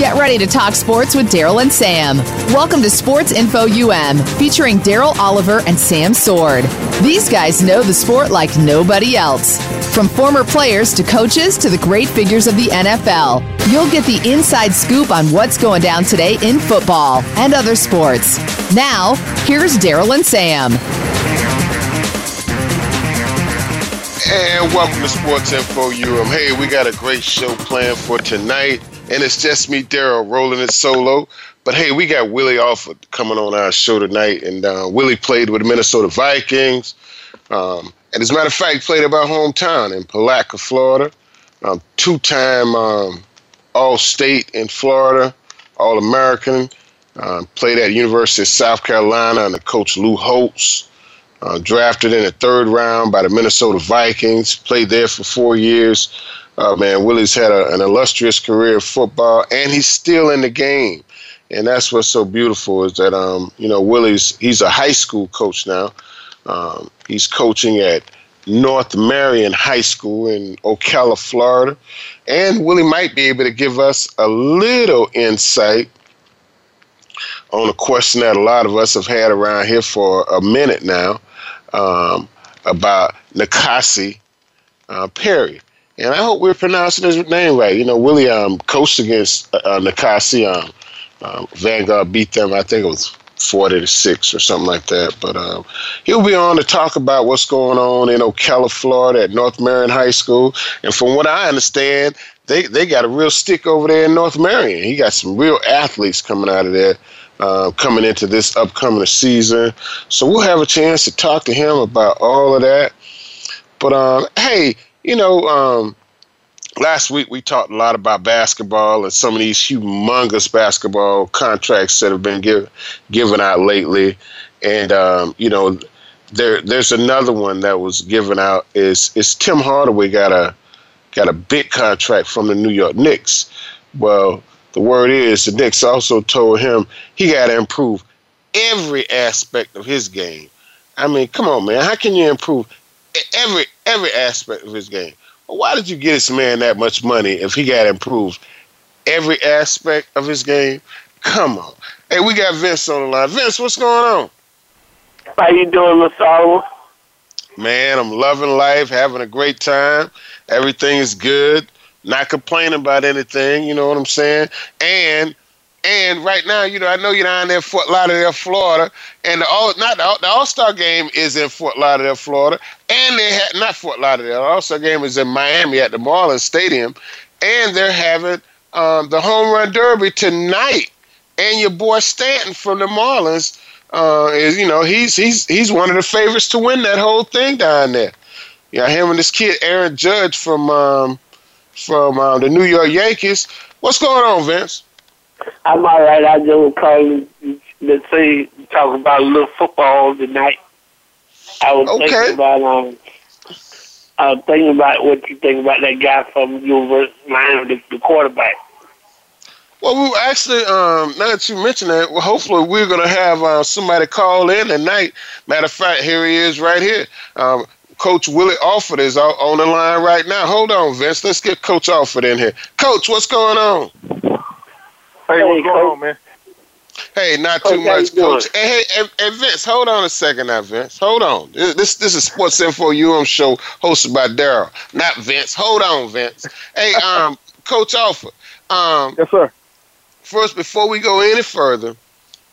Get ready to talk sports with Darryl and Sam. Welcome to Sports Info UM, featuring Darryl Oliver and Sam Sword. These guys know the sport like nobody else. From former players to coaches to the great figures of the NFL, you'll get the inside scoop on what's going down today in football and other sports. Now, here's Darryl and Sam. And welcome to Sports Info UM. Hey, we got a great show planned for tonight and it's just me, Darryl, rolling it solo. But hey, we got Willie Offord coming on our show tonight, and uh, Willie played with the Minnesota Vikings. Um, and as a matter of fact, played at our hometown in Palatka, Florida. Um, two-time um, All-State in Florida, All-American. Uh, played at University of South Carolina under Coach Lou Holtz. Uh, drafted in the third round by the Minnesota Vikings. Played there for four years. Uh, man, Willie's had a, an illustrious career in football, and he's still in the game. And that's what's so beautiful is that, um, you know, Willie's, he's a high school coach now. Um, he's coaching at North Marion High School in Ocala, Florida. And Willie might be able to give us a little insight on a question that a lot of us have had around here for a minute now um, about N'Kosi uh, Perry and I hope we're pronouncing his name right. You know, Willie um, coached against uh, uh N'Kosi. Um, uh, Vanguard beat them. I think it was forty to six or something like that. But um, he'll be on to talk about what's going on in Ocala, Florida, at North Marion High School. And from what I understand, they they got a real stick over there in North Marion. He got some real athletes coming out of there. Uh, coming into this upcoming season. So we'll have a chance to talk to him about all of that. But um, hey, you know, um, last week we talked a lot about basketball and some of these humongous basketball contracts that have been give, given out lately. And, um, you know, there there's another one that was given out is is Tim Hardaway got a got a big contract from the New York Knicks. Well, the word is the Knicks also told him he got to improve every aspect of his game. I mean, come on, man. How can you improve every every aspect of his game. Why did you get this man that much money if he got improved every aspect of his game? Come on. Hey, we got Vince on the line. Vince, what's going on? How you doing, Mr. Man, I'm loving life, having a great time. Everything is good. Not complaining about anything, you know what I'm saying? And and right now, you know, I know you're down there, Fort Lauderdale, Florida, and the all not the, the All Star game is in Fort Lauderdale, Florida, and they had not Fort Lauderdale. All Star game is in Miami at the Marlins Stadium, and they're having um, the home run derby tonight. And your boy Stanton from the Marlins uh, is, you know, he's he's he's one of the favorites to win that whole thing down there. Yeah, him and this kid Aaron Judge from um, from uh, the New York Yankees. What's going on, Vince? I'm all right. I just calling to see talk about a little football tonight. I was okay. thinking about um, I was thinking about what you think about that guy from University Miami, the, the quarterback. Well, we actually, um, now that you mention that, well, hopefully we're going to have uh, somebody call in tonight. Matter of fact, here he is right here. Um, Coach Willie Offord is on the line right now. Hold on, Vince. Let's get Coach Offord in here. Coach, what's going on? Hey, what's going on, man? Hey, not too much, Coach. Hey, hey, hey, Vince, hold on a second now, Vince. Hold on. This this is Sports Info UM show hosted by Darryl, not Vince. Hold on, Vince. Hey, um, Coach Offord. Um, yes, sir. First, before we go any further,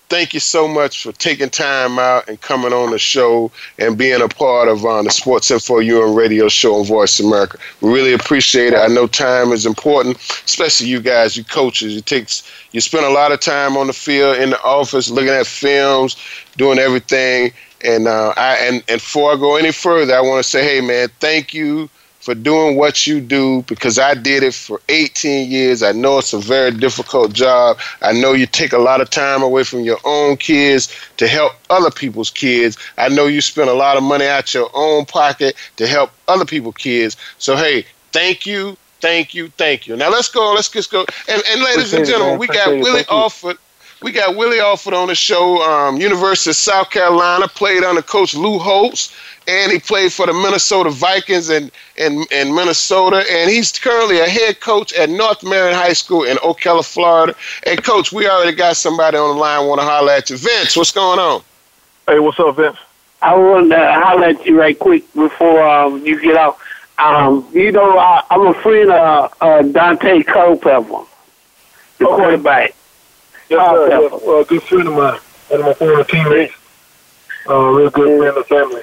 thank you so much for taking time out and coming on the show and being a part of uh, the Sports Info UM radio show on Voice America. We really appreciate it. I know time is important, especially you guys, you coaches. It takes you spend a lot of time on the field, in the office, looking at films, doing everything. And uh, I and, and before I go any further, I want to say, hey man, thank you for doing what you do because I did it for 18 years. I know it's a very difficult job. I know you take a lot of time away from your own kids to help other people's kids. I know you spend a lot of money out your own pocket to help other people's kids. So, hey, thank you Thank you, thank you. Now let's go. Let's just go. And, and ladies and gentlemen, we got Willie Offord. We got Willie Offord on the show. Um, University of South Carolina played under Coach Lou Holtz, and he played for the Minnesota Vikings in, in, in Minnesota. And he's currently a head coach at North Marion High School in Ocala, Florida. Hey, Coach, we already got somebody on the line want to holler at you. Vince, what's going on? Hey, what's up, Vince? I want to holler at you right quick before um, you get off. Um, you know, I, I'm a friend of uh, Daunte Culpepper, the okay. quarterback. Yes, sir. Yes, well, good friend of mine, one of my former teammates. Uh, real good friend of family.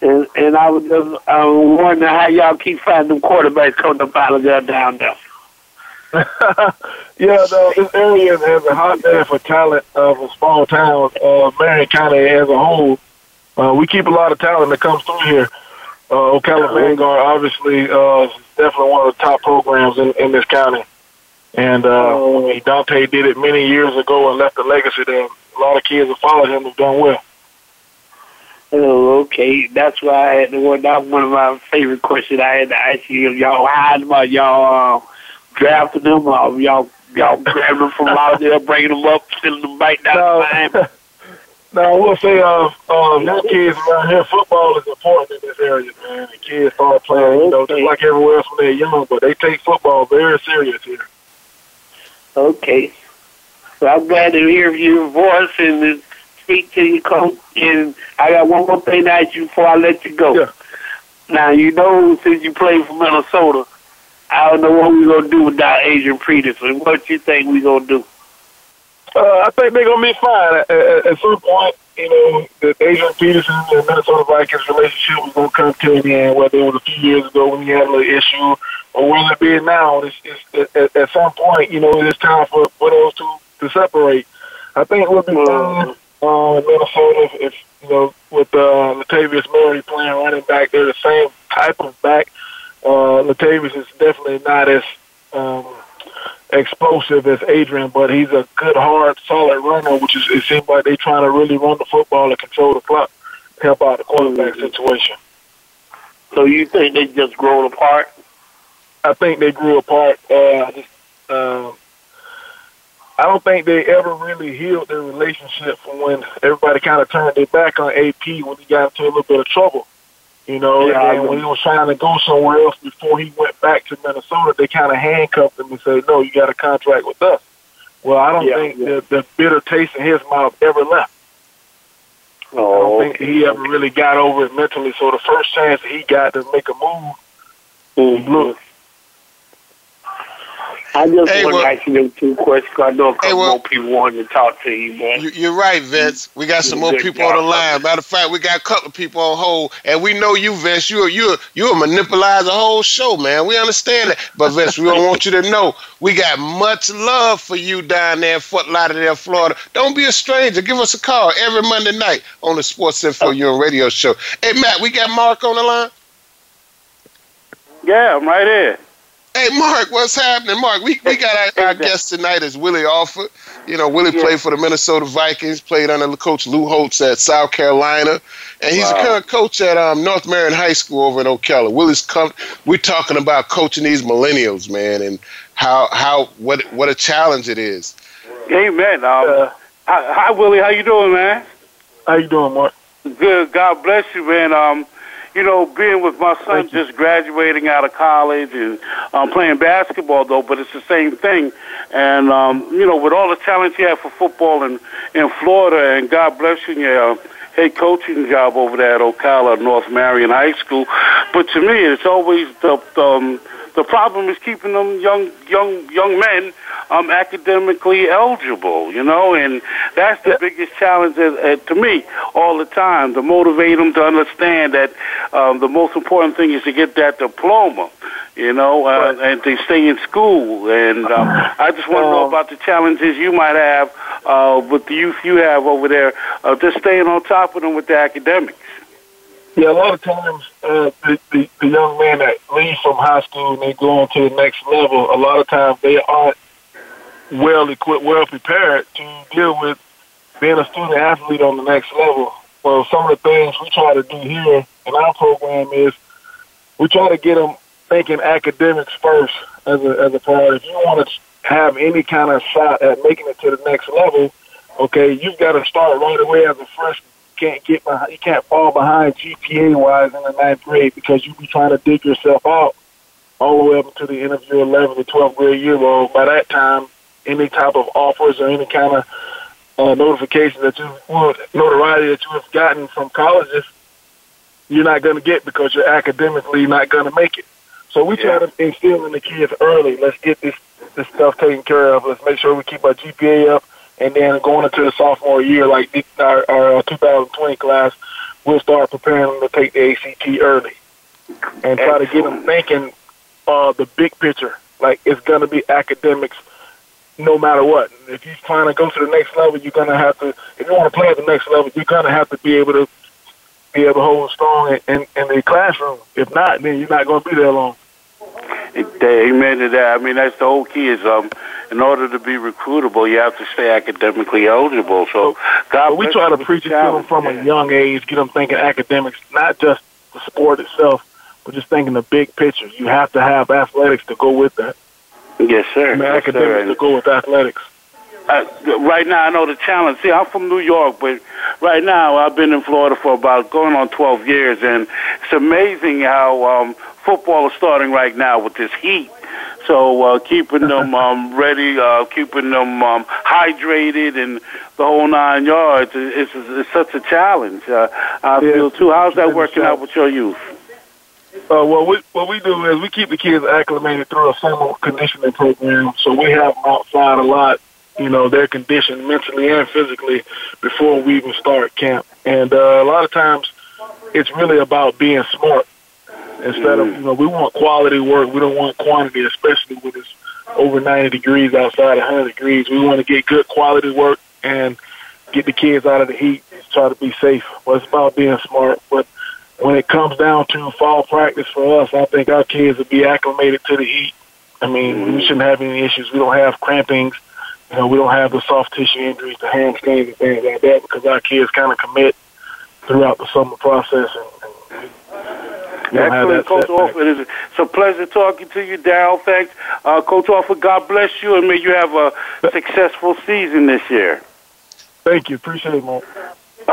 And and I was just um, wondering how y'all keep finding them quarterbacks coming up out of there down there. yeah, no, this area has a hotbed for talent uh, from small towns. Uh, Marion County as a whole, uh, we keep a lot of talent that comes through here. Uh, Ocala Vanguard, obviously, uh, is definitely one of the top programs in, in this county. And uh, oh. Daunte did it many years ago and left a legacy there. A lot of kids have followed him have done well. Oh, okay. That's why I had to. Well, that was one of my favorite questions I had to ask you. Y'all hide about y'all uh, drafting them, or y'all y'all grabbing them from out there, bringing them up, sending them back down no. the line. Now, I will say, uh, um, young kids around here, football is important in this area, man. The kids start playing, you know, just like everywhere else when they're young, but they take football very serious here. Okay. Well, I'm glad to hear your voice and speak to you, coach. And I got one more thing to ask you before I let you go. Yeah. Now, you know, since you played for Minnesota, I don't know what we're going to do without Adrian Peterson. What you think we're going to do? Uh, I think they're going to be fine. At, at, at some point, you know, the Adrian Peterson and Minnesota Vikings relationship was going to come to an end, whether it was a few years ago when he had a little issue or whether it be now. It's, it's, at, at some point, you know, it's time for, for those two to separate. I think we'll be fine uh, in Minnesota if, if, you know, with uh, Latavius Murray playing running back. They're the same type of back. Uh, Latavius is definitely not as um, – explosive as Adrian, but he's a good, hard, solid runner, which is it seems like they're trying to really run the football and control the clock, help out the quarterback mm-hmm. situation. So you think they just grown apart? I think they grew apart. Uh, just, uh, I don't think they ever really healed their relationship from when everybody kind of turned their back on AP when he got into a little bit of trouble. You know, yeah, and when he was trying to go somewhere else before he went back to Minnesota, they kind of handcuffed him and said, "No, you got a contract with us." Well, I don't yeah, think yeah. The, the bitter taste in his mouth ever left. Oh, I don't think he ever really got over it mentally. So the first chance that he got to make a move, mm-hmm. it. I just hey, want well, to ask you two questions. I know a couple hey, well, more people wanting to talk to you, man. You're right, Vince. We got some more people on the line. Matter of fact, we got a couple of people on hold, and we know you, Vince. You're you're you're monopolize the whole show, man. We understand that, but Vince, we don't want you to know we got much love for you down there in Fort Lauderdale, Florida. Don't be a stranger. Give us a call every Monday night on the Sports Info oh. You radio show. Hey, Matt, we got Mark on the line. Yeah, I'm right here. Hey, Mark, what's happening? Mark, we, we got our, our guest tonight is Willie Offord. You know, Willie yeah. played for the Minnesota Vikings, played under Coach Lou Holtz at South Carolina, and he's wow. a current coach at um, North Marion High School over in Ocala. Willie's come. We're talking about coaching these millennials, man, and how how what what a challenge it is. Amen. Um, uh, hi, hi, Willie. How you doing, man? How you doing, Mark? Good. God bless you, man. Um, you know, being with my son just graduating out of college and um, playing basketball, though, but it's the same thing. And, um, you know, with all the talent you have for football in, in Florida, and God bless you, yeah, head coaching job over there at Ocala North Marion High School. But to me, it's always the, um, the problem is keeping them young, young, young men um, academically eligible, you know, and that's the biggest challenge uh, uh, to me all the time to motivate them to understand that um, the most important thing is to get that diploma, you know, uh, and to stay in school. And um, I just want to know about the challenges you might have uh, with the youth you have over there, uh, just staying on top of them with the academics. Yeah, a lot of times uh, the, the the young men that leave from high school and they go on to the next level, a lot of times they aren't well equipped, well prepared to deal with being a student athlete on the next level. Well, some of the things we try to do here in our program is we try to get them thinking academics first as a as a priority. If you want to have any kind of shot at making it to the next level, okay, you've got to start right away as a freshman. You can't get behind, you can't fall behind GPA wise in the ninth grade because you'll be trying to dig yourself out all the way up into the end of your 11th or 12th grade year. Well, by that time, any type of offers or any kind of uh, notification that you notoriety that you have gotten from colleges, you're not going to get because you're academically not going to make it. So we try to instill in the kids early. Let's get this this stuff taken care of. Let's make sure we keep our GPA up, and then going into the sophomore year, like our, our 2020 class, we'll start preparing them to take the ACT early, and try to get them thinking uh, the big picture. Like it's going to be academics no matter what. If you're trying to go to the next level, you're going to have to. If you want to play at the next level, you're going to have to be able to be able to hold strong in, in, in the classroom. If not, then you're not going to be there long. Amen to that. I mean, that's the whole key. Is um, in order to be recruitable, you have to stay academically eligible. So, God, we try to preach it to them from a young age, get them thinking academics, not just the sport itself, but just thinking the big picture. You have to have athletics to go with that. Yes, sir. Yes, academics sir. to go with athletics. Uh, right now, I know the challenge. See, I'm from New York, but right now I've been in Florida for about going on 12 years, and it's amazing how um, football is starting right now with this heat. So uh, keeping them um, ready, uh, keeping them um, hydrated, and the whole nine yards is, is, is such a challenge. Uh, I Yeah. feel too. How's that working out with your youth? Uh, what we what we do is we keep the kids acclimated through a summer conditioning program. So we have them outside a lot. You know, they're conditioned mentally and physically before we even start camp. And uh, a lot of times, it's really about being smart instead of you know we want quality work. We don't want quantity, especially when it's over 90 degrees outside, 100 degrees. We want to get good quality work and get the kids out of the heat. Try to be safe. Well, it's about being smart, but when it comes down to fall practice for us, I think our kids will be acclimated to the heat. I mean, we shouldn't have any issues. We don't have crampings. You know, we don't have the soft tissue injuries, the hamstrings and things like that because our kids kind of commit throughout the summer process. And, and we Excellent, that Coach setback. Offord. It's a pleasure talking to you, Darryl. Thanks. Uh, Coach Offord, God bless you, and may you have a successful season this year. Thank you. Appreciate it, Mark.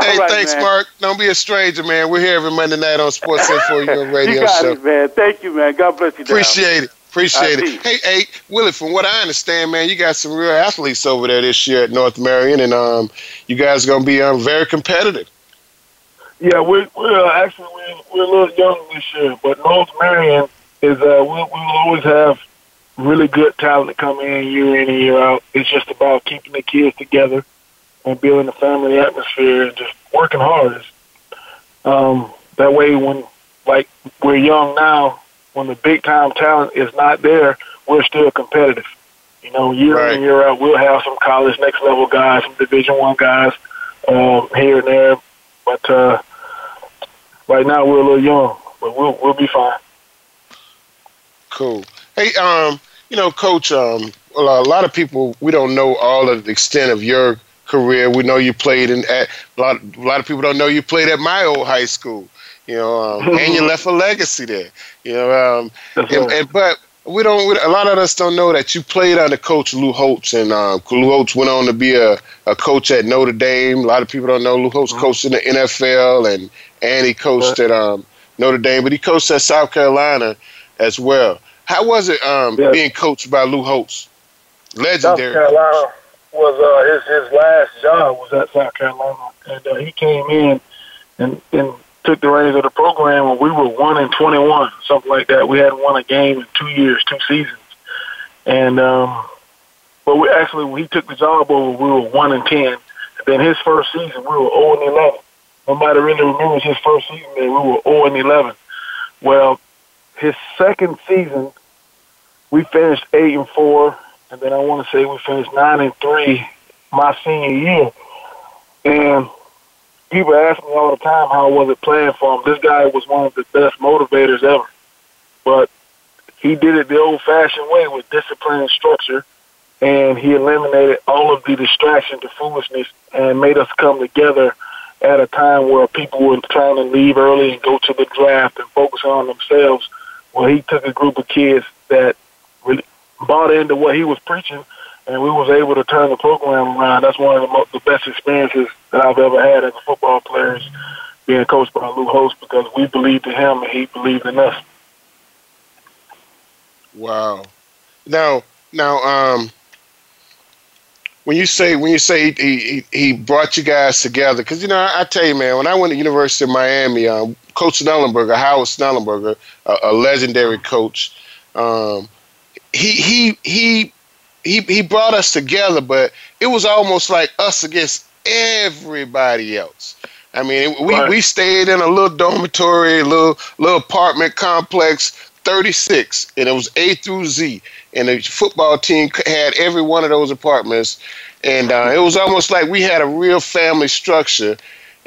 Hey, All right, thanks, man. Mark. Don't be a stranger, man. We're here every Monday night on Sports Info Your Radio you got Show. it, man. Thank you, man. God bless you, Darryl. Appreciate it. Appreciate it. Hey, hey, Willie, from what I understand, man, you got some real athletes over there this year at North Marion, and um, you guys are going to be um, very competitive. Yeah, we're, we're uh, actually we're, we're a little young this year, but North Marion is uh, we'll, we'll always have really good talent that come in year in and year out. It's just about keeping the kids together and building a family atmosphere and just working hard. Um, that way, when like we're young now, when the big time talent is not there, we're still competitive. You know, year Right. in year out, we'll have some college next level guys, some Division One guys um, here and there, but uh, right now we're a little young, but we'll we'll be fine. Cool. Hey, um, you know, Coach, um, well, a lot of people we don't know all of the extent of your career. We know you played in at a lot. A lot of people don't know you played at my old high school. You know, um, and you left a legacy there. You know, um, and, and but we don't. We, a lot of us don't know that you played under Coach Lou Holtz, and um, Lou Holtz went on to be a, a coach at Notre Dame. A lot of people don't know Lou Holtz coached in the NFL, and and he coached at um, Notre Dame, but he coached at South Carolina as well. How was it um, Yeah. being coached by Lou Holtz? Legendary. South Legendary. Carolina was uh, his his last job was at South Carolina, and uh, he came in and and took the reins of the program when we were one and twenty one, something like that. We hadn't won a game in two years, two seasons, and um, but we actually when he took the job over, we were one and ten. Then his first season, we were zero and eleven. Nobody really remembers his first season there. We were zero and eleven. Well, his second season, we finished eight and four, and then I want to say we finished nine and three my senior year. And people ask me all the time how was it playing for him. This guy was one of the best motivators ever, but he did it the old-fashioned way with discipline and structure, and he eliminated all of the distraction, the foolishness, and made us come together at a time where people were trying to leave early and go to the draft and focus on themselves well, he took a group of kids that really bought into what he was preaching, and we was able to turn the program around. That's one of the, most, the best experiences that I've ever had as a football player, is being coached by Lou Holtz because we believed in him and he believed in us. Wow. Now, now, um, when you say when you say he he, he brought you guys together, because you know I, I, tell you, man, when I went to University of Miami, um, Coach Schnellenberger, Howard Schnellenberger, a, a legendary coach, um, he he he he he brought us together, but it was almost like us against everybody else. I mean, we, right. we stayed in a little dormitory, little little apartment complex, 36, and it was A through Z and the football team had every one of those apartments, and uh, it was almost like we had a real family structure.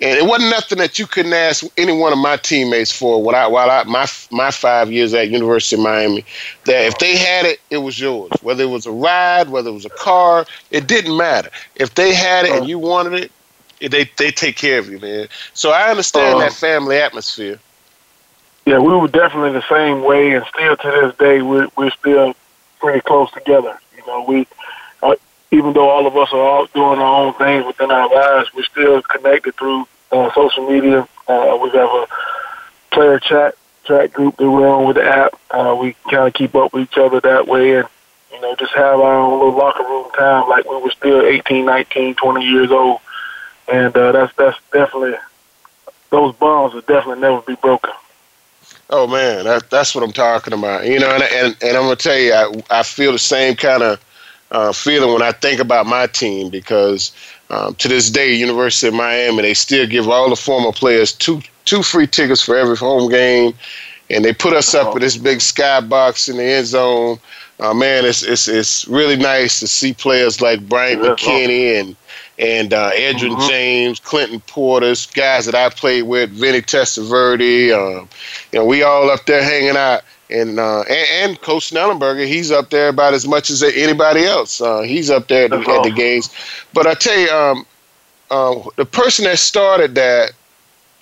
And it wasn't nothing that you couldn't ask any one of my teammates for while I, while I my my five years at University of Miami. That if they had it, it was yours. Whether it was a ride, whether it was a car, it didn't matter. If they had it and you wanted it, they they take care of you, man. So I understand uh, that family atmosphere. Yeah, we were definitely the same way, and still to this day, we're we're still pretty close together. You know, we uh, even though all of us are all doing our own things within our lives, we're still connected through uh, social media. Uh, we have a player chat chat group that we're on with the app. Uh, we kind of keep up with each other that way, and you know, just have our own little locker room time like we were still 18, 19, 20 years old. And uh, that's that's definitely those bonds will definitely never be broken. Oh man, that, that's what I'm talking about. You know, and and, and I'm gonna tell you, I, I feel the same kind of uh, feeling when I think about my team because um, to this day, University of Miami, they still give all the former players two two free tickets for every home game, and they put us up with this big skybox in the end zone. Uh, man, it's it's it's really nice to see players like Bryant McKinnie and and uh, mm-hmm. James, Clinton Portis, guys that I played with, Vinny Testaverde. Um, you know, we all up there hanging out. And, uh, and, and Coach Schnellenberger, he's up there about as much as anybody else. Uh, he's up there at the, at the, games. But I tell you, um, uh, the person that started that,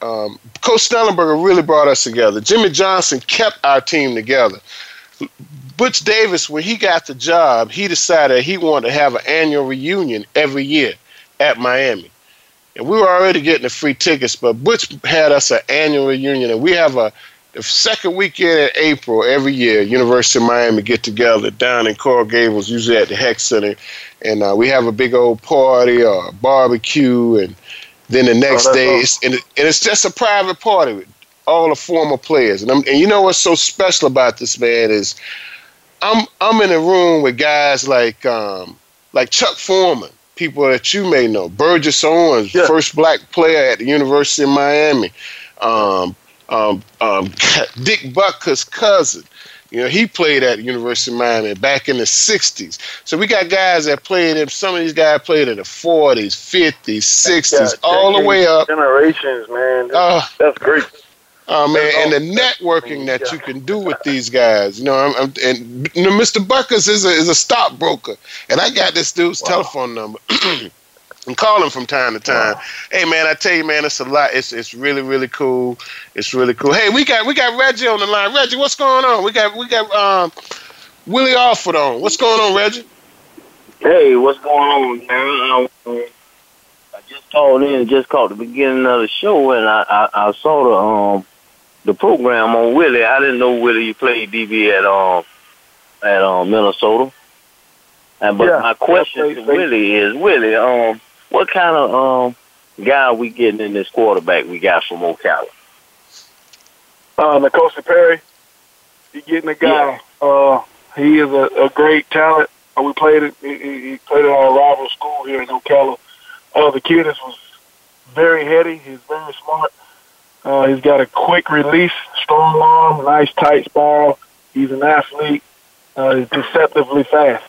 um, Coach Schnellenberger really brought us together. Jimmy Johnson kept our team together. Butch Davis, when he got the job, he decided he wanted to have an annual reunion every year at Miami. And we were already getting the free tickets, but Butch had us an annual reunion, and we have a the second weekend in April every year. University of Miami get together down in Coral Gables, usually at the Hecht Center, and uh, we have a big old party or barbecue, and then the next oh, day, it's, and, it, and, it's just a private party with all the former players. And, and you know what's so special about this man is, I'm I'm in a room with guys like um, like Chuck Foreman people that you may know. Burgess Owens, yeah. first black player at the University of Miami. Um, um, um, Dick Butker's cousin. You know, he played at the University of Miami back in the 60s. So we got guys that played in, some of these guys played in the 40s, 50s, 60s, yeah, all the way up. Generations, man. Uh, that's great. Oh man, and the networking that you can do with these guys, you know, I'm, I'm, and you know, Mr. Buckers is a is a stockbroker, and I got this dude's wow. telephone number. and call him from time to time. Wow. Hey man, I tell you, man, it's a lot. It's it's really really cool. It's really cool. Hey, we got we got Reggie on the line. Reggie, what's going on? We got we got um, Willie Offord on. What's going on, Reggie? Hey, what's going on, man? Um, I just called in, just caught the beginning of the show, and I I, I saw the um the program on Willie. I didn't know Willie you played DB at um at um Minnesota. And but yeah, my question to Willie is Willie, um, what kind of um guy are we getting in this quarterback we got from Ocala? Uh, N'Kosi Perry. You getting a guy. Yeah. Uh, he is a, a great talent. Uh, we played it. He, he played at our rival school here in Ocala. Uh, the kid is was very heady. He's very smart. Uh, he's got a quick release, strong arm, nice tight ball. He's an athlete. Uh, he's deceptively fast.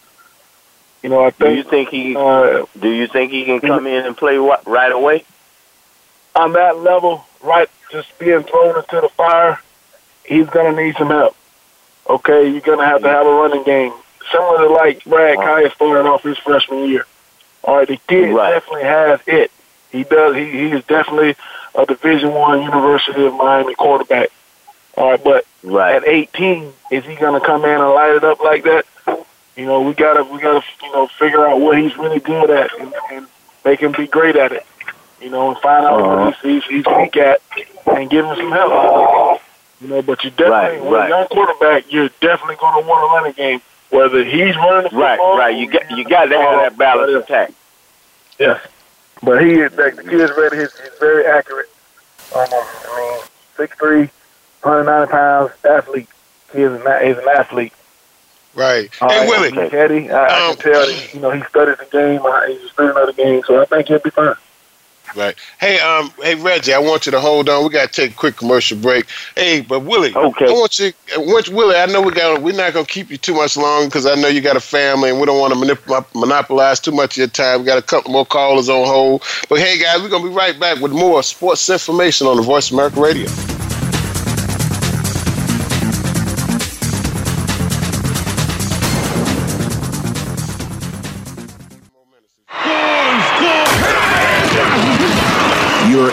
You know, I think. Do you think he? Uh, do you think he can come in and play right away? On that level, right, just being thrown into the fire, he's gonna need some help. Okay, you're gonna have to have a running game, similar to like Brad Kaaya starting off his freshman year. All right, the kid right. definitely has it. He does. He he is definitely a Division One University of Miami quarterback. All right, but right. at 18, is he going to come in and light it up like that? You know, we gotta we gotta you know figure out what he's really good at and, and make him be great at it. You know, and find out uh-huh. what he's, he's, he's weak at and give him some help. You know, but you definitely, right, when right. a young quarterback, you're definitely going to want to run a game. Whether he's running the football, right, right, you got you got to have that balance attack. Yeah, but he is like the kid's ready. He's, he's very accurate. Um, I mean, six three, 190 pounds, athlete. He is an, he's an athlete. Right. All hey, right, Willie. Eddie, I, um, I can tell that, you know, he studied the game. He's a student of the game, so I think he'll be fine. Right. Hey, um, hey Reggie, I want you to hold on. We got to take a quick commercial break. Hey, but Willie, okay. I want you, I want, Willie. I know we got, we're not gonna keep you too much long because I know you got a family and we don't want to manip- monopolize too much of your time. We got a couple more callers on hold. But hey, guys, we're gonna be right back with more sports information on the Voice America Radio.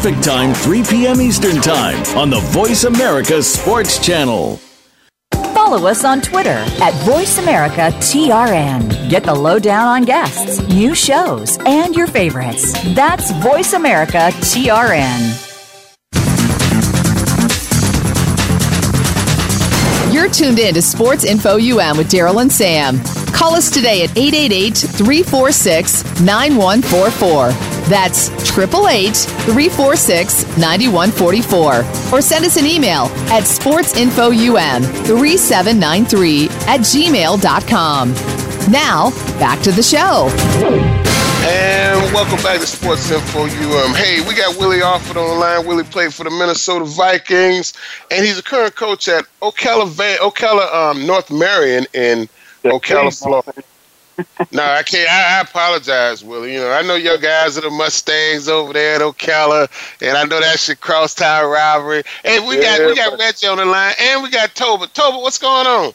Pacific Time, 3 p.m. Eastern Time on the Voice America Sports Channel. Follow us on Twitter at VoiceAmericaTRN. Get the lowdown on guests, new shows, and your favorites. That's Voice America TRN. You're tuned in to Sports Info UM with Darryl and Sam. Call us today at 888 346 9144. That's 888 346 9144. Or send us an email at sportsinfoum3793 at gmail.com. Now, back to the show. And welcome back to Sports Info UM. Hey, we got Willie Offord on the line. Willie played for the Minnesota Vikings, and he's a current coach at Ocala, Van, Ocala um, North Marion in Ocala, Florida no, I can't. I, I, apologize, Willie. You know, I know your guys are the Mustangs over there at Ocala, and I know that's your crosstown rivalry. And we yeah, got we got Reggie on the line, and we got Toba. Toba, what's going on?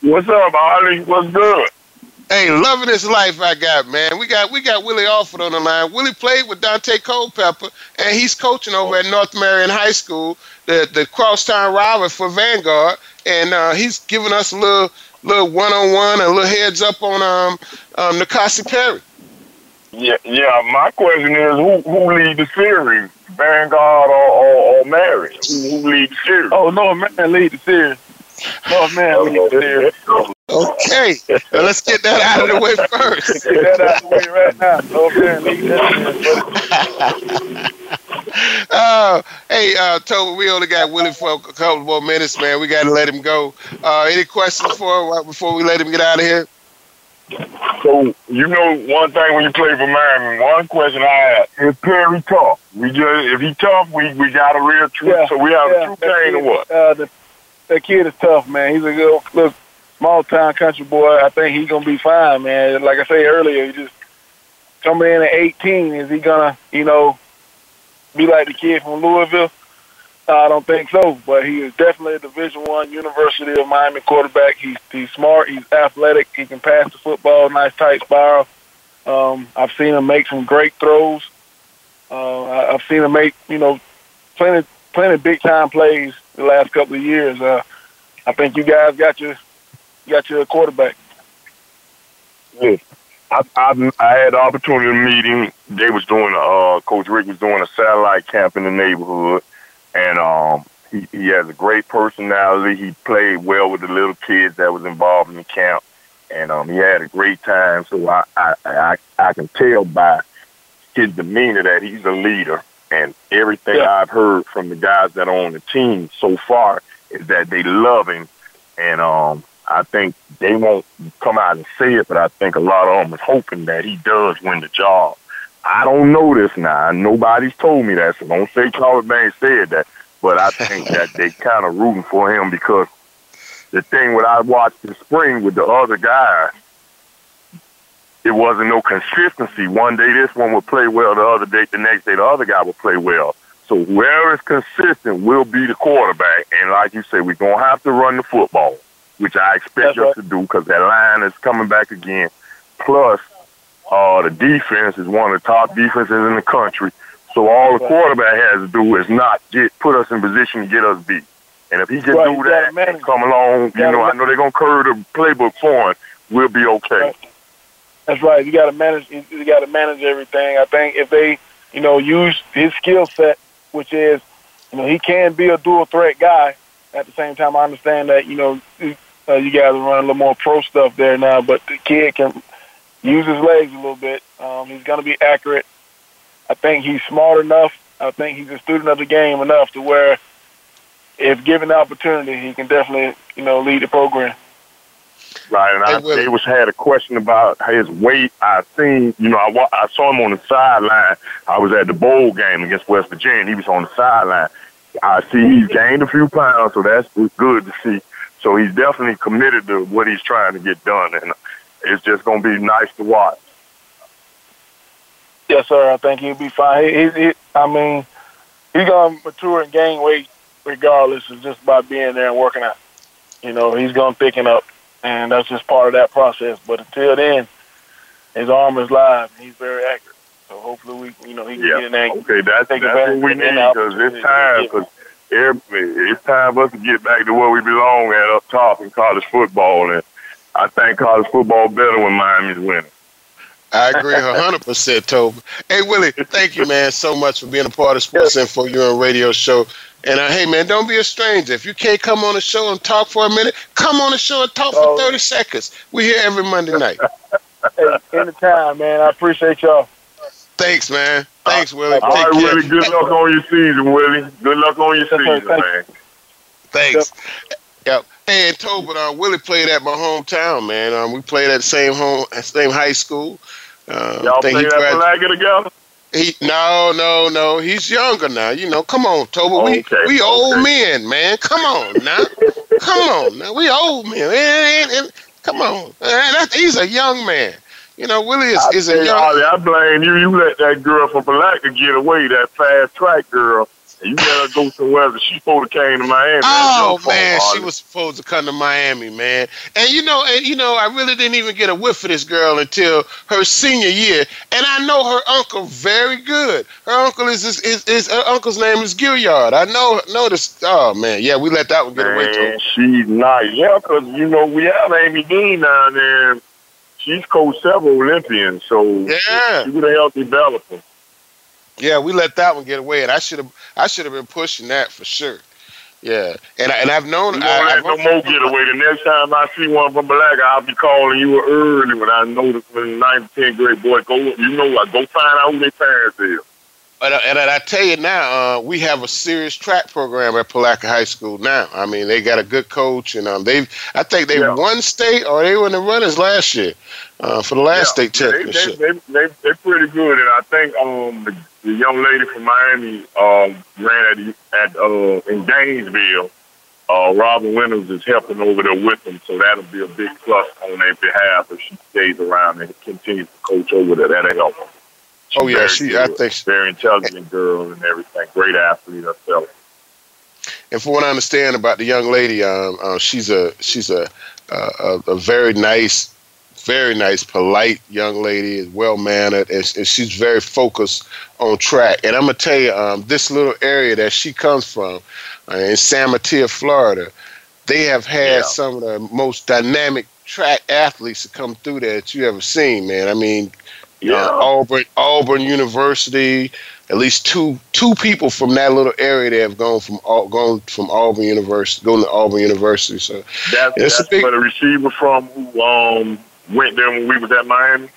What's up, Ollie? What's good? Hey, loving this life I got, man. We got we got Willie Offord on the line. Willie played with Daunte Culpepper, and he's coaching over at North Marion High School, the the crosstown rival for Vanguard, and uh, he's giving us a little little one on one, a little heads up on um um N'Kosi Perry. Yeah, yeah. My question is, who who lead the series, Vanguard or or, or Mary? Who, who lead the series? Oh, no, man, lead the series. No, man, lead the series. Okay, well, let's get that out of the way first. get that out of the way right now. No, man, lead that uh, hey, uh, Toby, we only got Willie for a couple more minutes, man. We got to let him go. Uh, any questions for before we let him get out of here? So you know one thing when you play for Miami, one question I ask is Perry tough? We just if he tough, we we got a real true. Yeah, so we have yeah, a true cane or what? Uh, the, that kid is tough, man. He's a good look small town country boy. I think he's gonna be fine, man. Like I say earlier, he just coming in at 18. Is he gonna, you know, be like the kid from Louisville? I don't think so, but he is definitely a Division One University of Miami quarterback. He's he's smart, he's athletic, he can pass the football, nice tight spiral. Um, I've seen him make some great throws. Uh, I've seen him make you know plenty plenty big time plays the last couple of years. Uh, I think you guys got your got you a quarterback. Yeah. I, I, I had the opportunity to meet him. They was doing uh Coach Richt was doing a satellite camp in the neighborhood, and um he he has a great personality. He played well with the little kids that was involved in the camp, and um he had a great time. So I I I, I can tell by his demeanor that he's a leader. And everything yeah. I've heard from the guys that are on the team so far is that they love him, and um I think they won't come out and say it, but I think a lot of them is hoping that he does win the job. I don't know this now. Nobody's told me that, so don't say Charlie Banks said that. But I think that they kind of rooting for him because the thing what I watched this spring with the other guys, it wasn't no consistency. One day this one would play well, the other day, the next day the other guy would play well. So whoever is consistent will be the quarterback. And like you say, we're gonna have to run the football, which I expect That's us right. to do because that line is coming back again. Plus, uh, the defense is one of the top defenses in the country. So all the quarterback has to do is not get put us in position to get us beat. And if he can right, do that and come along, you, you know, I know they're gonna curve the playbook for him. We'll be okay. That's right. You got to manage. You got to manage everything. I think if they, you know, use his skill set, which is, you know, he can be a dual threat guy. At the same time, I understand that you know uh, you guys are running a little more pro stuff there now, but the kid can use his legs a little bit. Um, he's going to be accurate. I think he's smart enough. I think he's a student of the game enough to where, if given the opportunity, he can definitely, you know, lead the program. Right, and I, they was had a question about his weight. I seen, you know, I, I saw him on the sideline. I was at the bowl game against West Virginia. He was on the sideline. I see he's gained a few pounds, so that's good to see. So he's definitely committed to what he's trying to get done, and it's just going to be nice to watch. Yes, sir. I think he'll be fine. He, he, he I mean, he's going to mature and gain weight regardless of just by being there and working out. You know, he's going to thicken up, and that's just part of that process. But until then, his arm is live, and he's very accurate. So hopefully, we, you know, he can yeah. get in there. Okay, that's, that's what we need because it's time. Because it's time for us to get back to where we belong at up top in college football, and I think college football better when Miami's winning. I agree 100%, Toby. Hey, Willie, thank you, man, so much for being a part of Sports Info and Radio Show. And uh, hey, man, don't be a stranger. If you can't come on the show and talk for a minute, come on the show and talk for 30 seconds. We're here every Monday night. hey, anytime, man. I appreciate y'all. Thanks, man. Thanks, Willie. All right, Willie. Good luck on your season, Willie. Good luck on your season, man. Thanks. Yep. Hey, and Tobin, uh, Willie played at my hometown, man. Um, we played at the same home, same high school. Uh, Y'all played at Palatka together? He no no no. He's younger now. You know. Come on, Toba. We okay, we old okay. men, man. Come on now. come on now. We old men. And, and, and, come on. And he's a young man. You know, Willie is, is a young. I blame you. You let that girl from Palatka get away. That fast track girl. You gotta go somewhere. She supposed to came to Miami. Oh man, she was supposed to come to Miami, man. And you know, and you know, I really didn't even get a whiff of this girl until her senior year. And I know her uncle very good. Her uncle is is, is, is her uncle's name is Gilliard. I know know this. Oh man, yeah, we let that one get man, away too. She's nice, yeah, because you know we have Amy Deem down there. She's coached several Olympians, so yeah, she would have helped develop them. Yeah, we let that one get away, and I should have I should have been pushing that for sure. Yeah, and I, and I've known. You I, let no more get away. The next time I see one from Black, I'll be calling you early when I know that when the ninth, tenth grade boy go. You know, I go find out who their parents is. But, uh, and I tell you now, uh, we have a serious track program at Palatka High School now. I mean, they got a good coach, and um, they I think they yeah. won state or they were in the runners last year uh, for the last yeah. state championship. They, they, they, they, are pretty good, and I think um, the, the young lady from Miami um, ran at, at uh, in Gainesville. Uh, Robin Winters is helping over there with them, so that'll be a big plus on their behalf if she stays around and continues to coach over there. That'll help them. She's oh yeah, she. Good, I think she's very intelligent girl and everything. Great athlete herself. And from what I understand about the young lady, um, uh, she's a she's a, a a very nice, very nice, polite young lady, is well mannered, and, and, she's very focused on track. And I'm gonna tell you, um, this little area that she comes from, uh, in San Mateo, Florida, they have had yeah. some of the most dynamic track athletes to come through there that you ever seen, man. I mean, yeah. Uh, Auburn, Auburn University. At least two two people from that little area that have gone from gone from Auburn University, going to Auburn University. So that's, that's a big, where the receiver from who um, went there when we was at Miami.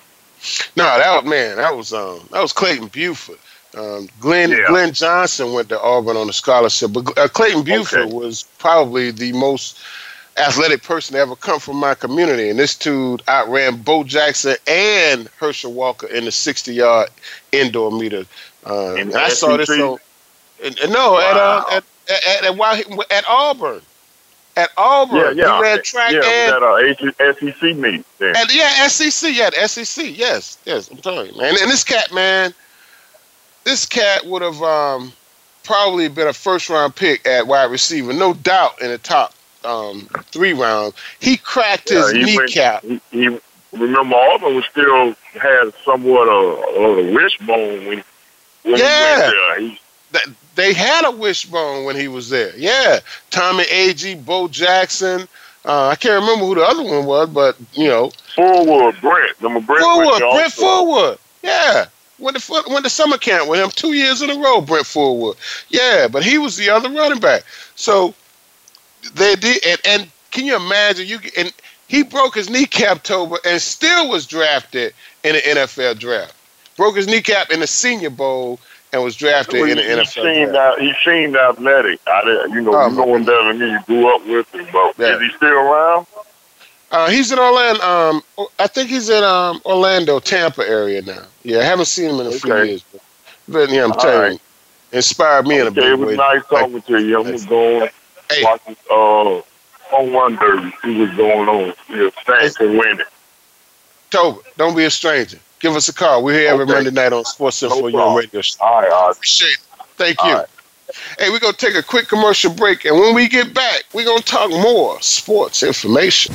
No, that was man. That was um that was Clayton Buford. Um, Glenn yeah. Glenn Johnson went to Auburn on a scholarship, but uh, Clayton Buford okay. was probably the most athletic person to ever come from my community. And this dude outran Bo Jackson and Herschel Walker in the 60 yard indoor meter. Uh, and I saw this on. And, and no, wow. at, uh, at, at, at, at Auburn at Auburn. Yeah, yeah. He ran track yeah, and that uh, SEC meet. There. And yeah, SEC. Yeah, the SEC. Yes, yes. I'm telling you, man. And this cat, man, this cat would have um, probably been a first round pick at wide receiver, no doubt, in the top um, three rounds. He cracked yeah, his he kneecap. Went, he, he, remember Auburn was still had somewhat of a, a wishbone when, when yeah. he went there. He, they had a wishbone when he was there. Yeah, Tommie Agee, Bo Jackson. Uh, I can't remember who the other one was, but you know, Fullwood, Brent, number Brent. Fullwood, Brent Fullwood. Yeah, went the went to summer camp with him two years in a row. Brent Fullwood. Yeah, but he was the other running back. So they did, and, and can you imagine? You and he broke his kneecap, Tober, and still was drafted in the NFL draft. Broke his kneecap in the Senior Bowl and was drafted well, in the NFL. Seemed out, he seemed athletic. I didn't, you know, oh, you know him better than me. You grew up with him, but yeah. is he still around? Uh, he's in Orlando. Um, I think he's in um, Orlando, Tampa area now. Yeah, I haven't seen him in a okay. few years. But, but yeah, I'm All telling right. you, inspired me okay, in a big way. It was way. nice talking like, to you. I'm gonna go hey. watch uh, on one derby, see what's going on. Yeah, thanks for winning. Toba, don't be a stranger give us a call. We're here every okay. Monday night on Sports Info no on radio. All right, all right. Appreciate it. Thank you. Right. Hey, we're going to take a quick commercial break, and when we get back, we're going to talk more sports information.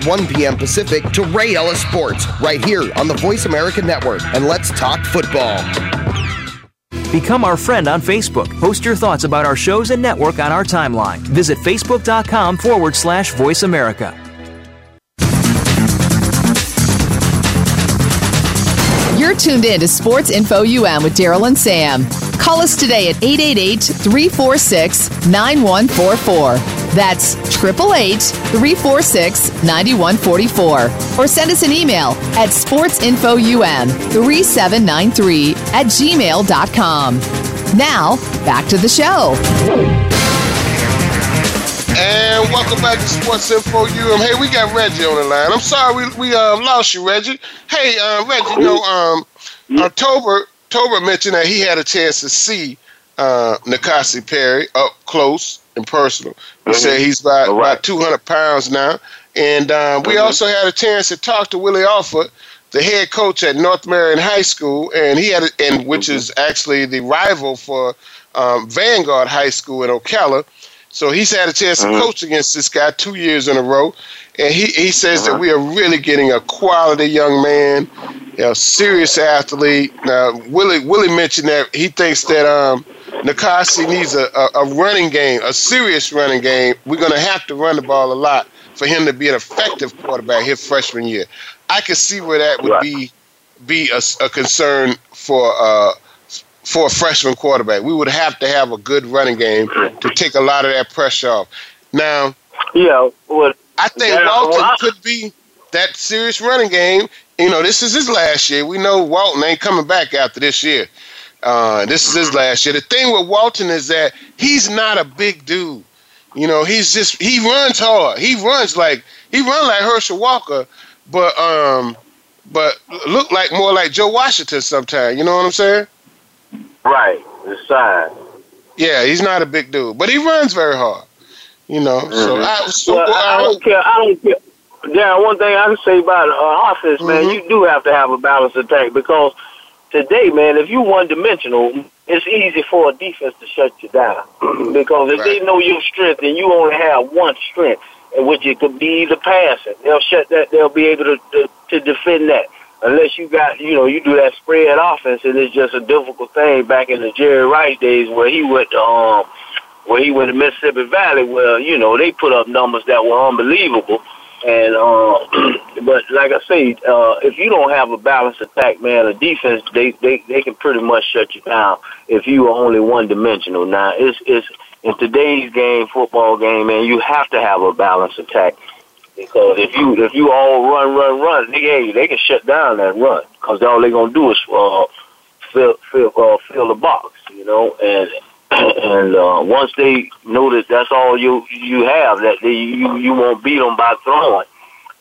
1 p.m. Pacific to Ray Ellis Sports right here on the Voice America Network. And let's talk football. Become our friend on Facebook. Post your thoughts about our shows and network on our timeline. Visit facebook.com forward slash voice America. You're tuned in to Sports Info UM with Darryl and Sam. Call us today at 888 346 9144. That's 888 346 9144. Or send us an email at sportsinfoum3793 at gmail.com. Now, back to the show. And welcome back to Sports Info UM. Hey, we got Reggie on the line. I'm sorry we, we uh, lost you, Reggie. Hey, uh, Reggie, you know, um, October Tober mentioned that he had a chance to see uh, N'Kosi Perry up close and personal. He mm-hmm. said he's about, right. about 200 pounds now. And uh, we mm-hmm. also had a chance to talk to Willie Offord, the head coach at North Marion High School, and he had, a, and which mm-hmm. is actually the rival for um, Vanguard High School in Ocala. So he's had a chance to mm-hmm. coach against this guy two years in a row, and he, he says that uh-huh. we are really getting a quality young man you know, serious athlete. Now, Willie Willie mentioned that he thinks that um, N'Kosi needs a, a, a, running game, a serious running game. We're going to have to run the ball a lot for him to be an effective quarterback his freshman year. I can see where that would right. be be a, a concern for uh, for a freshman quarterback. We would have to have a good running game to take a lot of that pressure off. Now, yeah, well, I think yeah, Walton well, I, could be that serious running game. You know, this is his last year. We know Walton ain't coming back after this year. Uh, this is his last year. The thing with Walton is that he's not a big dude. You know, he's just he runs hard. He runs like he runs like Herschel Walker, but um, but look like more like Joe Washington sometimes. You know what I'm saying? Right, the size. Yeah, he's not a big dude, but he runs very hard. You know, mm-hmm. so I so well, I, I don't care. I don't care. Yeah, one thing I can say about uh, offense, mm-hmm. man, you do have to have a balanced attack because today, man, if you one dimensional, it's easy for a defense to shut you down because if right. they know your strength and you only have one strength, which it could be the passing, they'll shut that. They'll be able to to, to defend that. Unless you got, you know, you do that spread offense, and it's just a difficult thing. Back in the Jerry Rice days, where he went, um, where he went to Mississippi Valley, where you know they put up numbers that were unbelievable and uh, but like I say, uh, if you don't have a balanced attack, man, a defense they, they they can pretty much shut you down if you are only one dimensional. Now it's it's in today's game, football game, man, you have to have a balanced attack because if you if you all run run run, they they can shut down that run because all they're gonna do is uh, fill fill uh, fill the box, you know, and and uh, once they that that's all you you have, that they, you you won't beat them by throwing,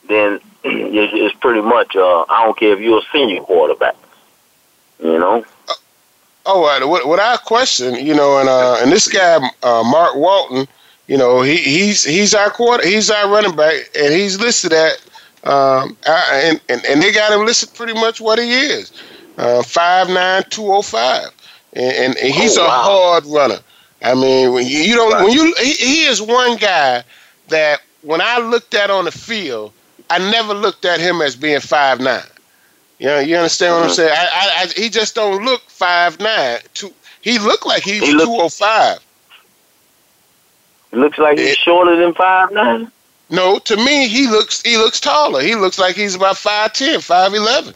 then it's, it's pretty much. Uh, I don't care if you're a senior quarterback, you know. Oh, uh, without question, you know, and uh, and this guy uh, Mark Walton, you know, he he's he's our quarter, he's our running back, and he's listed at, um, and, and and they got him listed pretty much what he is, uh, five nine two oh five and, and he's oh, wow. a hard runner. I mean, when you, you don't, right. when you, he, he is one guy that when I looked at on the field, I never looked at him as being five nine. You know, you understand what mm-hmm. I'm saying? I, I, I, he just don't look five nine. Two, he looked like he's he two oh five. Looks like he's it, shorter than five nine. No, to me he looks he looks taller. He looks like he's about five ten, five eleven.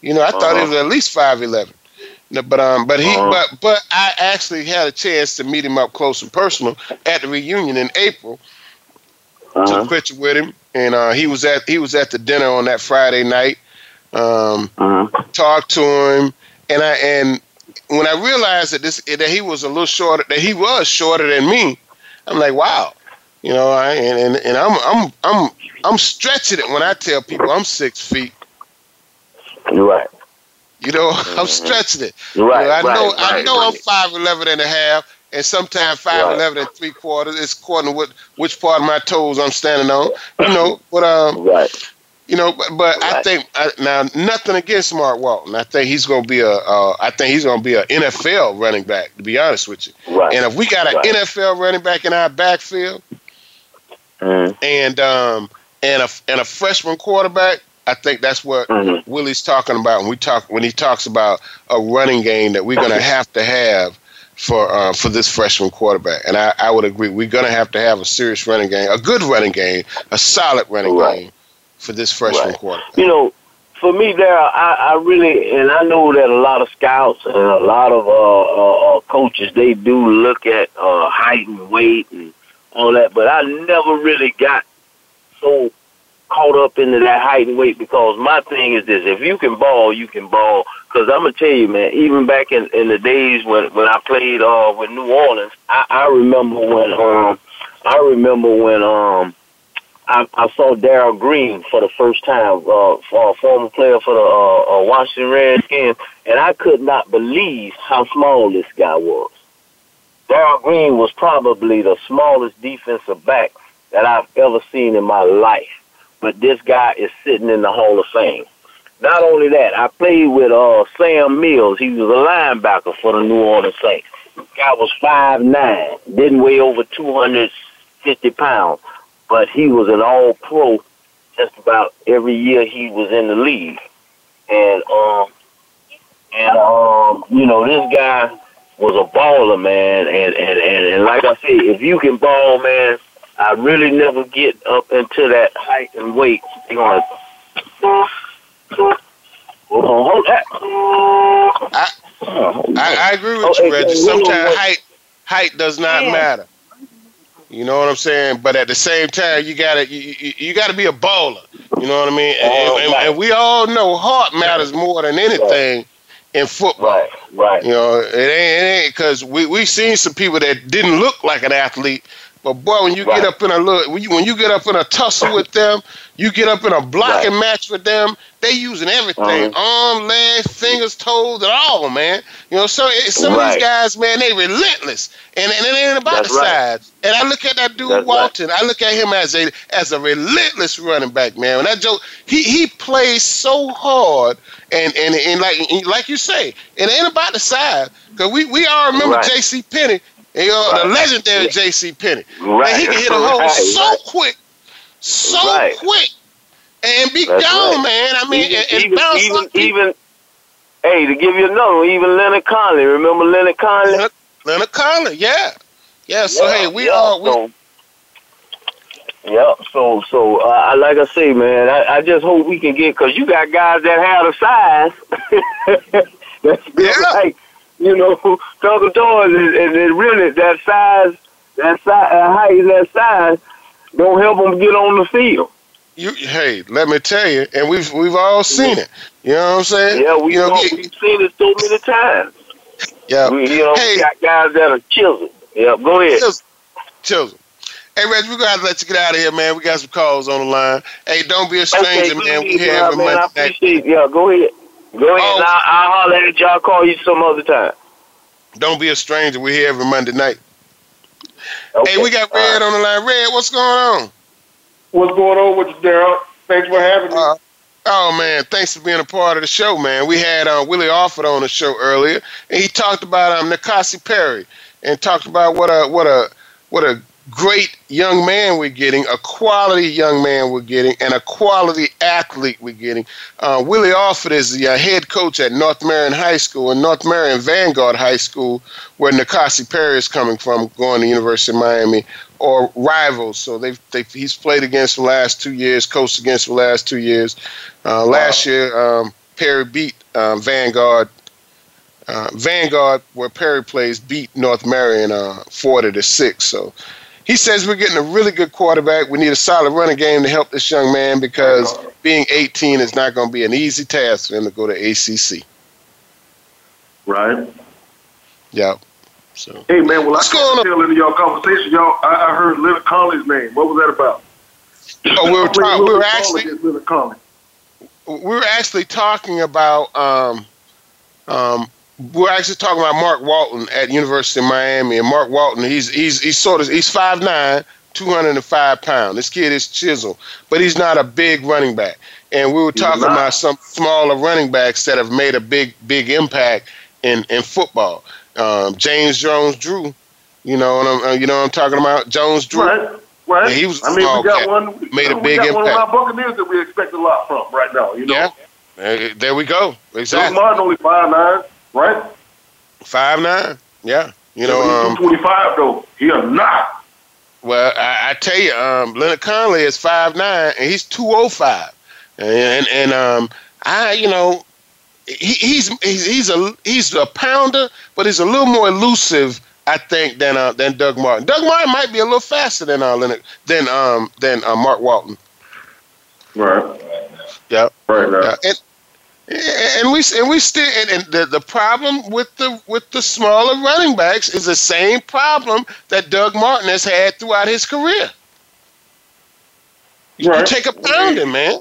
You know, I uh-huh. thought he uh-huh. was at least five eleven. But um, but he, uh-huh. but but I actually had a chance to meet him up close and personal at the reunion in April. Uh-huh. Took a picture with him, and uh, he was at he was at the dinner on that Friday night. Um, uh-huh. Talked to him, and I and when I realized that this that he was a little shorter, that he was shorter than me, I'm like, wow, you know. I and and, and I'm I'm I'm I'm stretching it when I tell people I'm six feet. You're Right. You know, mm-hmm. I'm stretching it. Right, you know, I right, know right, I know right. I'm five eleven and a half, and sometimes five eleven and three quarters. It's according to what which part of my toes I'm standing on. You know, but um, right. You know, but, but I think I, now nothing against Mark Walton. I think he's going to be a. Uh, I think he's going to be an NFL running back. To be honest with you, right. and if we got an. NFL running back in our backfield, mm. and um, and a and a freshman quarterback, I think that's what mm-hmm. Willie's talking about when we talk when he talks about a running game that we're going to have to have for uh, for this freshman quarterback. And I, I would agree. We're going to have to have a serious running game, a good running game, a solid running right. game for this freshman right. quarterback. You know, for me, there, I, I really, and I know that a lot of scouts and a lot of uh, uh, uh, coaches they do look at uh, height and weight and all that, but I never really got so caught up into that height and weight because my thing is this: if you can ball, you can ball. Because I'm gonna tell you, man, even back in in the days when when I played uh with New Orleans, I, I remember when um I remember when um I, I saw Darrell Green for the first time, uh, for a former player for the uh, uh, Washington Redskins, and I could not believe how small this guy was. Darrell Green was probably the smallest defensive back that I've ever seen in my life but this guy is sitting in the Hall of Fame. Not only that, I played with uh, Sam Mills. He was a linebacker for the New Orleans Saints. Guy was five nine, didn't weigh over two hundred fifty pounds, but he was an All Pro just about every year he was in the league. and um, and um, you know, this guy was a baller, man. And, and, and, and like I said, if you can ball, man, I really never get up into that height and weight. You're gonna hold that. I, I, I agree with oh, you, Reggie. Sometimes height height does not yeah. matter. You know what I'm saying? But at the same time, you gotta you, you, you gotta be a baller. You know what I mean? Oh, and, and, and, we all know heart matters more than anything in football. Right, right. You know, it ain't because we we seen some people that didn't look like an athlete, but boy, when you right. get up in a look, when you, when you get up in a tussle with them, you get up in a blocking right. match with them. They using everything: uh-huh. arm, legs, fingers, toes, and all, man. You know, so it, some right. of these guys, man, they relentless, and, and it ain't about That's the size. And I look at that dude That's Walton. I look at him as a as a relentless running back, man. When that joke, he he plays so hard, and and and like like you say, it ain't about the size. Cause we, we all remember J.C. Penney you know, right. the legendary J.C. Penney. Right. he can hit a hole right. so quick, so right. quick, and be That's gone, man. I mean, even, and, and bounce even, even, hey, to give you another one, even Leonard Conley. Remember Leonard Conley? Leonard, Leonard Conley, yeah. Yeah, so yeah, hey, we yeah, are. We, so, yeah, so so uh, like I say, man, I, I just hope we can get because you got guys that have the size. That's yeah. like you know, Uncle Toys, and, and it really that size, that size, uh, height, that size, don't help them get on the field. You, hey, let me tell you, and we've we've all seen it. You know what I'm saying? Yeah, we you know, get, we've seen it so many times. Yeah, we, you know, hey, we got guys that are children. Yeah, go ahead. Children. Hey, Reg, we're going to have to let you get out of here, man. We got some calls on the line. Hey, don't be a stranger, okay, man. We here every man, Monday. I appreciate Yeah, go ahead. Go ahead. Oh. I'll, I'll holler at y'all. Call you some other time. Don't be a stranger. We're here every Monday night. Okay. Hey, we got Red right. on the line. Red, what's going on? What's going on with you, Darryl? Thanks for having me. Uh, oh man, thanks for being a part of the show, man. We had uh, Willie Offord on the show earlier, and he talked about um, N'Kosi Perry and talked about what a what a what a great young man we're getting, a quality young man we're getting, and a quality athlete we're getting. Uh, Willie Offord is the uh, head coach at North Marion High School and North Marion Vanguard High School, where N'Kosi Perry is coming from, going to University of Miami, or rivals. So they've, they've he's played against the last two years, coached against the last two years. Uh, last wow. year, um, Perry beat um, Vanguard uh, Vanguard, where Perry plays, beat North Marion uh, 40 to 6. So he says we're getting a really good quarterback. We need a solid running game to help this young man because being 18 is not going to be an easy task for him to go to ACC. Right. Yeah. So. Hey man, well What's I can't tell into y'all conversation, y'all. I, I heard Leonard Conley's name. What was that about? Oh, we were talking. we were actually. We were actually talking about um, um, we're actually talking about Mark Walton at University of Miami, and Mark Walton, he's he's he's sort of he's five nine, two hundred and five pounds. This kid is chiseled, but he's not a big running back. And we were talking about some smaller running backs that have made a big big impact in in football. Um, James Jones Drew, you know, and I'm, uh, you know what I'm talking about. Jones Drew. Right. Right. Yeah, he was I mean, we got one. Made a big we got impact. One of our Buccaneers that we expect a lot from right now. You know. Yeah. There we go. Exactly. Martin only five nine right? Five nine. Yeah. You know, um, twenty five though. He a not. Well, I, I, tell you, um, Leonard Conley is five nine, and he's two oh five, and and um, I, you know, he, he's he's he's a he's a pounder, but he's a little more elusive, I think, than uh, than Doug Martin. Doug Martin might be a little faster than uh, Leonard than um than uh, Mark Walton. Right. Yeah. Right now. Yeah. And, and we and we still and, and, the, the problem with the with the smaller running backs is the same problem that Doug Martin has had throughout his career. You, right. take a pounding, man.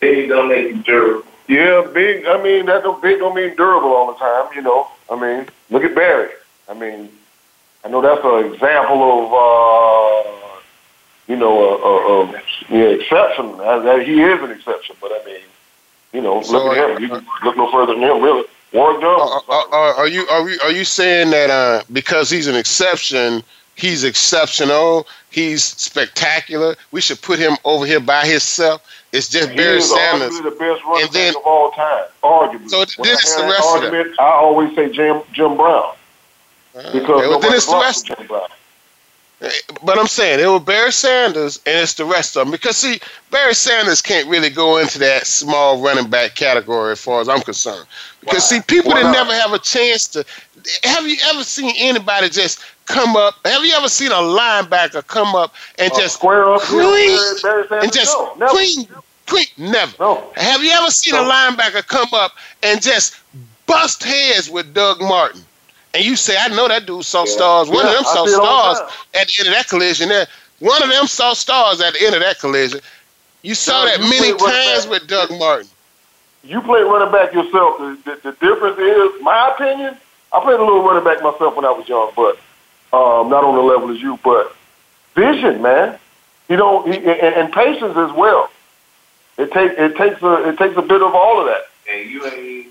Big don't make durable. Yeah, big. I mean, that don't big don't mean durable all the time. You know, I mean, look at Barry. I mean, I know that's an example of uh, you know a, a, a yeah, exception. He is an exception, but I mean you know, so, look at him. You can look no further than him, really. Warren Jones. Uh, uh, are you are you are you saying that uh, because he's an exception, he's exceptional, he's spectacular? We should put him over here by himself It's just Barry Sanders. the best running and then, of all time, arguably. So then it's the rest argument, of them. I always say Jim Jim Brown. Uh, because well, then it's the rest. Jim Brown. But I'm saying it was Barry Sanders and it's the rest of them because see Barry Sanders can't really go into that small running back category as far as I'm concerned. Because see people that never have a chance to have you ever seen anybody just come up have you ever seen a linebacker come up and uh, just square up clean and just no, clean clean never. No. have you ever seen no. a linebacker come up and just bust heads with Doug Martin and you say, I know that dude saw yeah. stars. One yeah, of them saw stars at the end of that collision. There, one of them saw stars at the end of that collision. You saw that many times with Doug Martin. You played running back yourself. The, the, the, difference is, my opinion, I played a little running back myself when I was young, but um, not on the level as you. But vision, man. You know, he, and, and patience as well. It takes it takes a it takes a bit of all of that. And you ain't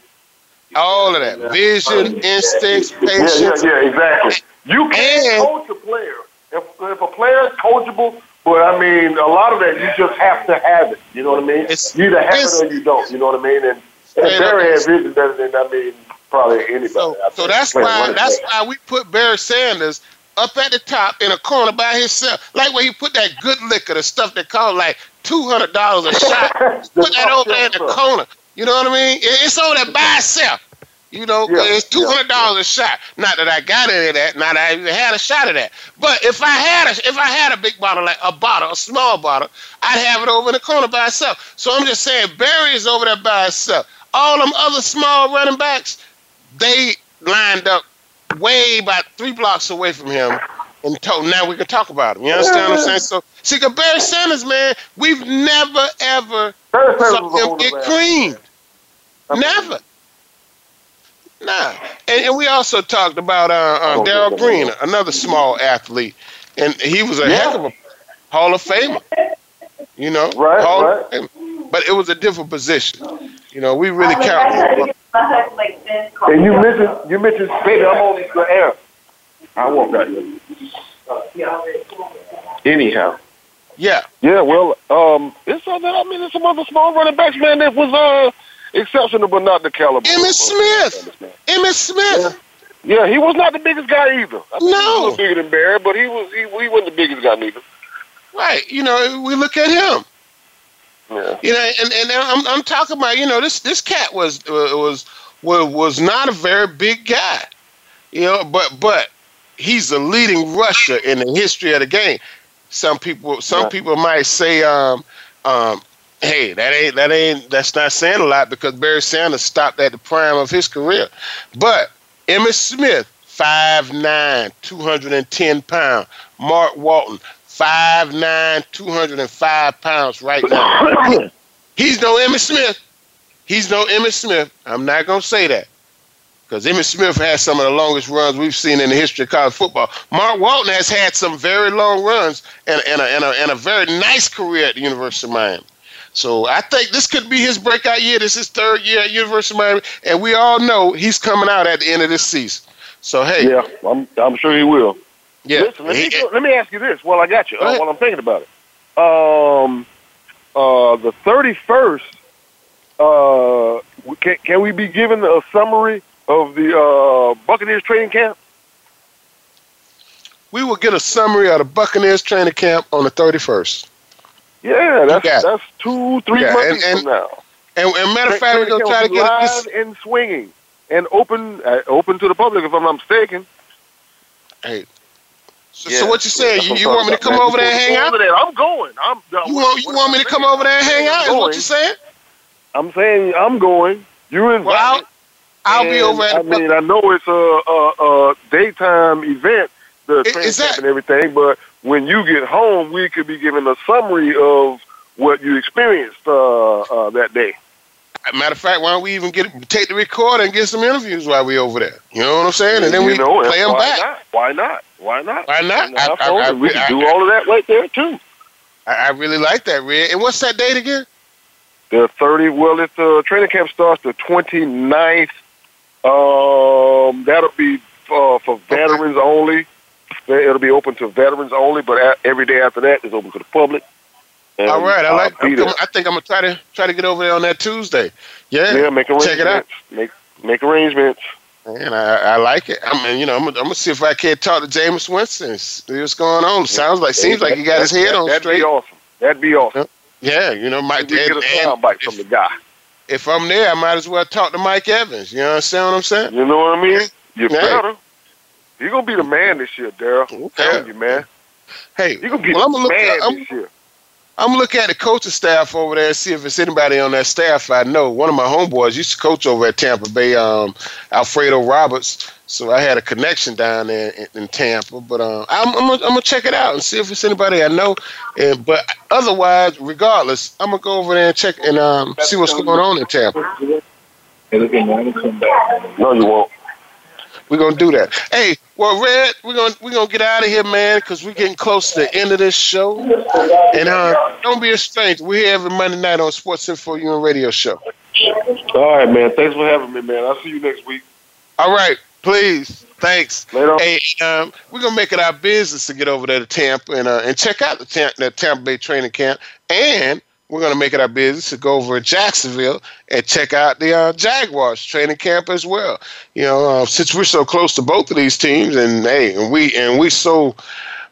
all of that. Vision, instincts, patience. Yeah, yeah, yeah exactly. You can't and, coach a player. If, if a player is coachable, but I mean, a lot of that you just have to have it. You know what I mean? It's, you either have it or you don't. You know what I mean? And, and Barry has vision better than I mean probably anybody. So, so that's why that's why we put Barry Sanders up at the top in a corner by himself. Like where he put that good liquor, the stuff that cost like two hundred dollars a shot. put that over there in the corner. You know what I mean? It's on there by itself. You know, yeah, it's two hundred dollars yeah, a shot. Not that I got any of that. Not that I even had a shot of that. But if I had a if I had a big bottle like a bottle, a small bottle, I'd have it over in the corner by itself. So I'm just saying Barry is over there by itself. All them other small running backs, they lined up way about three blocks away from him. And told, now we can talk about him. You understand what I'm saying? So, see, Barry Sanders, man, we've never ever saw him get creamed. Never. Nah. And, and we also talked about uh, uh, Darrell Green, another small athlete. And he was a yeah. heck of a Hall of Famer. You know? Right, Hall right. But it was a different position. You know, we really count. And you mentioned, you mentioned, baby, I'm on the air. I won't got you. Anyhow. Yeah. Yeah, well, um, it's other, I mean, it's some other small running backs, man, that was, uh, exceptional, but not the caliber. Emmitt Smith. Emmitt Smith. Yeah. yeah. he was not the biggest guy either. No, he was bigger than Barry, but he was he, he wasn't the biggest guy neither. Right. You know, we look at him. Yeah. You know, and and I'm I'm talking about you know this this cat was uh, was was was not a very big guy. You know, but but he's the leading rusher in the history of the game. Some people some yeah. people might say um um hey, that ain't that ain't that's not saying a lot because Barry Sanders stopped at the prime of his career. But Emmitt Smith, 5'9", 210 pounds. Mark Walton, 5'9", 205 pounds right now. He's no Emmitt Smith. He's no Emmitt Smith. I'm not gonna say that. Because Emmitt Smith has some of the longest runs we've seen in the history of college football. Mark Walton has had some very long runs and, and, a, and, a, and a very nice career at the University of Miami. So I think this could be his breakout year. This is his third year at University of Miami, and we all know he's coming out at the end of this season. So hey, yeah, I'm I'm sure he will. Yeah. Listen, let, me, let me ask you this. Well, I got you. Uh, while I'm thinking about it, um, uh, the 31st. Uh, can can we be given a summary of the uh, Buccaneers training camp? We will get a summary of the Buccaneers training camp on the 31st. Yeah, that's that's two, three yeah, months and, and, from now. And, and matter of fact, we're gonna try to get live this and swinging and open uh, open to the public if I'm not mistaken. Hey. So, yeah, so what you saying? You, you want me to come over there and hang out? There. I'm going. I'm. You want you want me to come over there and hang out? Is what you saying? I'm saying I'm going. You invite. Well, I'll, I'll be over at. I mean, I know it's a, a, a daytime event, the training camp and everything, but when you get home, we could be given a summary of what you experienced uh, uh, that day. Matter of fact, why don't we even get take the recorder and get some interviews while we're over there? You know what I'm saying? And then you we know, play them back. Not? Why not? Why not? Why not? I, I, I, we can do all of that right there too. I, really like that, Red. And what's that date again? The 30. Well, if the training camp starts the 29th, um, that'll be uh, for veterans okay. only. It'll be open to veterans only, but every day after that is open to the public. And, All right, I like. Uh, coming, I think I'm gonna try to try to get over there on that Tuesday. Yeah, yeah, make arrangements. Check it out. Make make arrangements. And I, I like it. I mean, you know, I'm, I'm gonna see if I can't talk to Jameis Winston. See what's going on. Sounds like, seems like he got his head on that'd straight. That'd be awesome. That'd be awesome. Yeah, you know, Mike. get a soundbite from the guy. If I'm there, I might as well talk to Mike Evans. You understand what I'm saying? You know what I mean? You yeah. better. You're gonna be the man this year, Darryl. I'm telling you, man. Hey, you're gonna be well, the I'm man look, this year. I'm gonna look at the coaching staff over there and see if it's anybody on that staff I know. One of my homeboys used to coach over at Tampa Bay, um, Alfredo Roberts. So I had a connection down there in, in Tampa. But I'm, I'm, gonna, I'm, gonna, check it out and see if it's anybody I know. And but otherwise, regardless, I'm gonna go over there and check and um, see what's going on in Tampa. No, you won't. We're gonna do that. Hey, well, Red, we're gonna we're gonna get out of here, man, because we're getting close to the end of this show. And uh, don't be a stranger. We're here every Monday night on Sports Info UN Radio Show. All right, man. Thanks for having me, man. I'll see you next week. All right, please. Thanks. Later. Hey, um, we're gonna make it our business to get over there to Tampa and uh, and check out the, Tampa, the Tampa Bay training camp and we're going to make it our business to go over to Jacksonville and check out the uh, Jaguars training camp as well. You know, uh, since we're so close to both of these teams, and hey, and we and we so,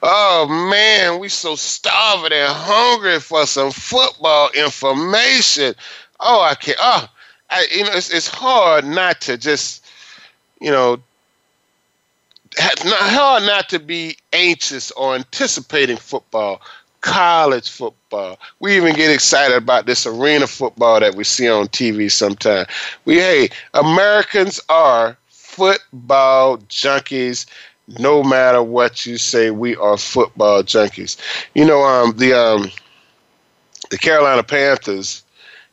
oh man, we so starving and hungry for some football information. Oh, I can't. Oh, I, you know, it's it's hard not to just, you know, not hard not to be anxious or anticipating football college football. We even get excited about this arena football that we see on TV sometimes. We hey, Americans are football junkies. No matter what you say, we are football junkies. You know, um, the um, the Carolina Panthers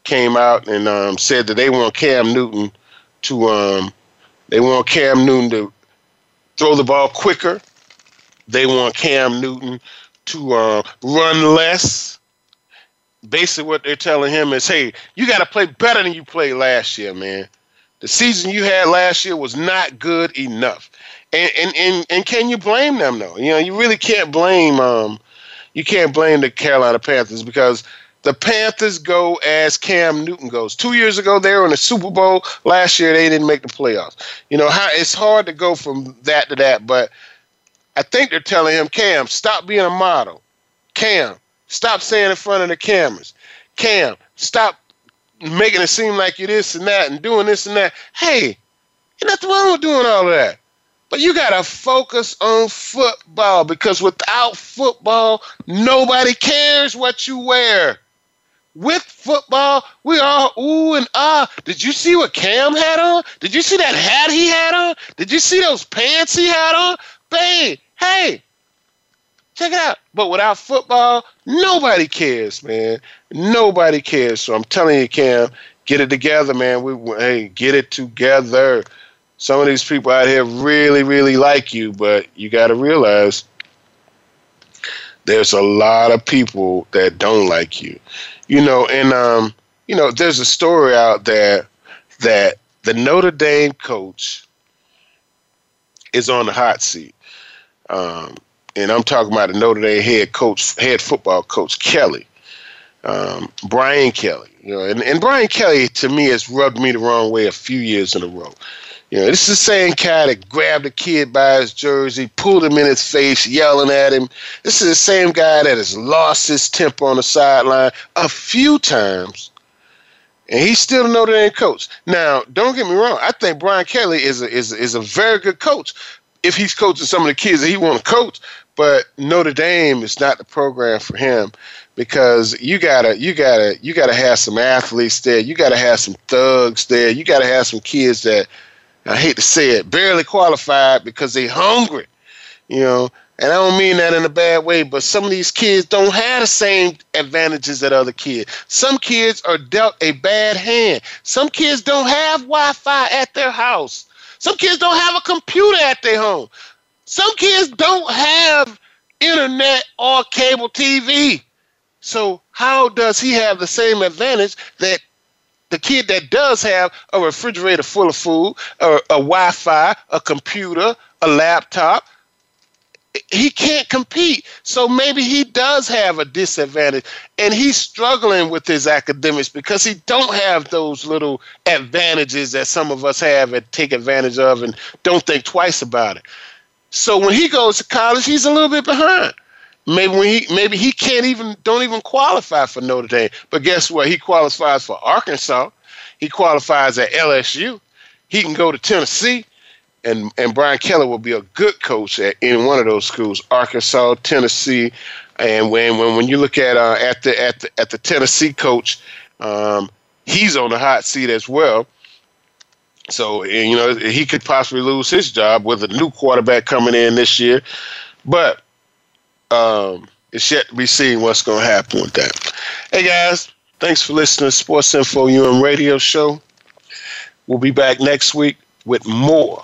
came out and um, said that they want Cam Newton to um, they want Cam Newton to throw the ball quicker. They want Cam Newton to uh, run less. Basically, what they're telling him is, hey, you got to play better than you played last year, man. The season you had last year was not good enough. And and and, and can you blame them though? You know, you really can't blame um you can't blame the Carolina Panthers because the Panthers go as Cam Newton goes. Two years ago, they were in the Super Bowl. Last year, they didn't make the playoffs. You know how it's hard to go from that to that, but I think they're telling him, Cam, stop being a model. Cam, stop saying in front of the cameras. Cam, stop making it seem like you're this and that and doing this and that. Hey, ain't nothing wrong with doing all of that. But you got to focus on football because without football, nobody cares what you wear. With football, we all ooh and ah. Did you see what Cam had on? Did you see that hat he had on? Did you see those pants he had on? Bang! Hey, check it out. But without football, nobody cares, man. Nobody cares. So I'm telling you, Cam, get it together, man. We hey, get it together. Some of these people out here really, really like you, but you got to realize there's a lot of people that don't like you. You know, and um, you know, there's a story out there that the Notre Dame coach is on the hot seat. Um, and I'm talking about the Notre Dame head coach, head football coach Kelly, um, Brian Kelly. You know, and, and Brian Kelly to me has rubbed me the wrong way a few years in a row. You know, this is the same guy that grabbed a kid by his jersey, pulled him in his face, yelling at him. This is the same guy that has lost his temper on the sideline a few times, and he's still Notre Dame coach. Now, don't get me wrong. I think Brian Kelly is a, is is a very good coach, if he's coaching some of the kids that he want to coach, but Notre Dame is not the program for him because you gotta you gotta you gotta have some athletes there. You gotta have some thugs there. You gotta have some kids that I hate to say it, barely qualified because they hungry. You know, and I don't mean that in a bad way, but some of these kids don't have the same advantages that other kids. Some kids are dealt a bad hand. Some kids don't have Wi-Fi at their house. Some kids don't have a computer at their home. Some kids don't have internet or cable TV. So how does he have the same advantage that the kid that does have a refrigerator full of food, or a Wi-Fi, a computer, a laptop, he can't compete. So maybe he does have a disadvantage, and he's struggling with his academics because he don't have those little advantages that some of us have and take advantage of and don't think twice about it. So when he goes to college, he's a little bit behind. Maybe when he maybe he can't even don't even qualify for Notre Dame. But guess what? He qualifies for Arkansas. He qualifies at LSU. He can go to Tennessee and and Brian Kelly will be a good coach at any one of those schools, Arkansas, Tennessee, and when when when you look at uh, at the at the at the Tennessee coach, um, he's on the hot seat as well. So you know he could possibly lose his job with a new quarterback coming in this year, but um, it's yet to be seen what's going to happen with that. Hey guys, thanks for listening to Sports Info UM Radio Show. We'll be back next week with more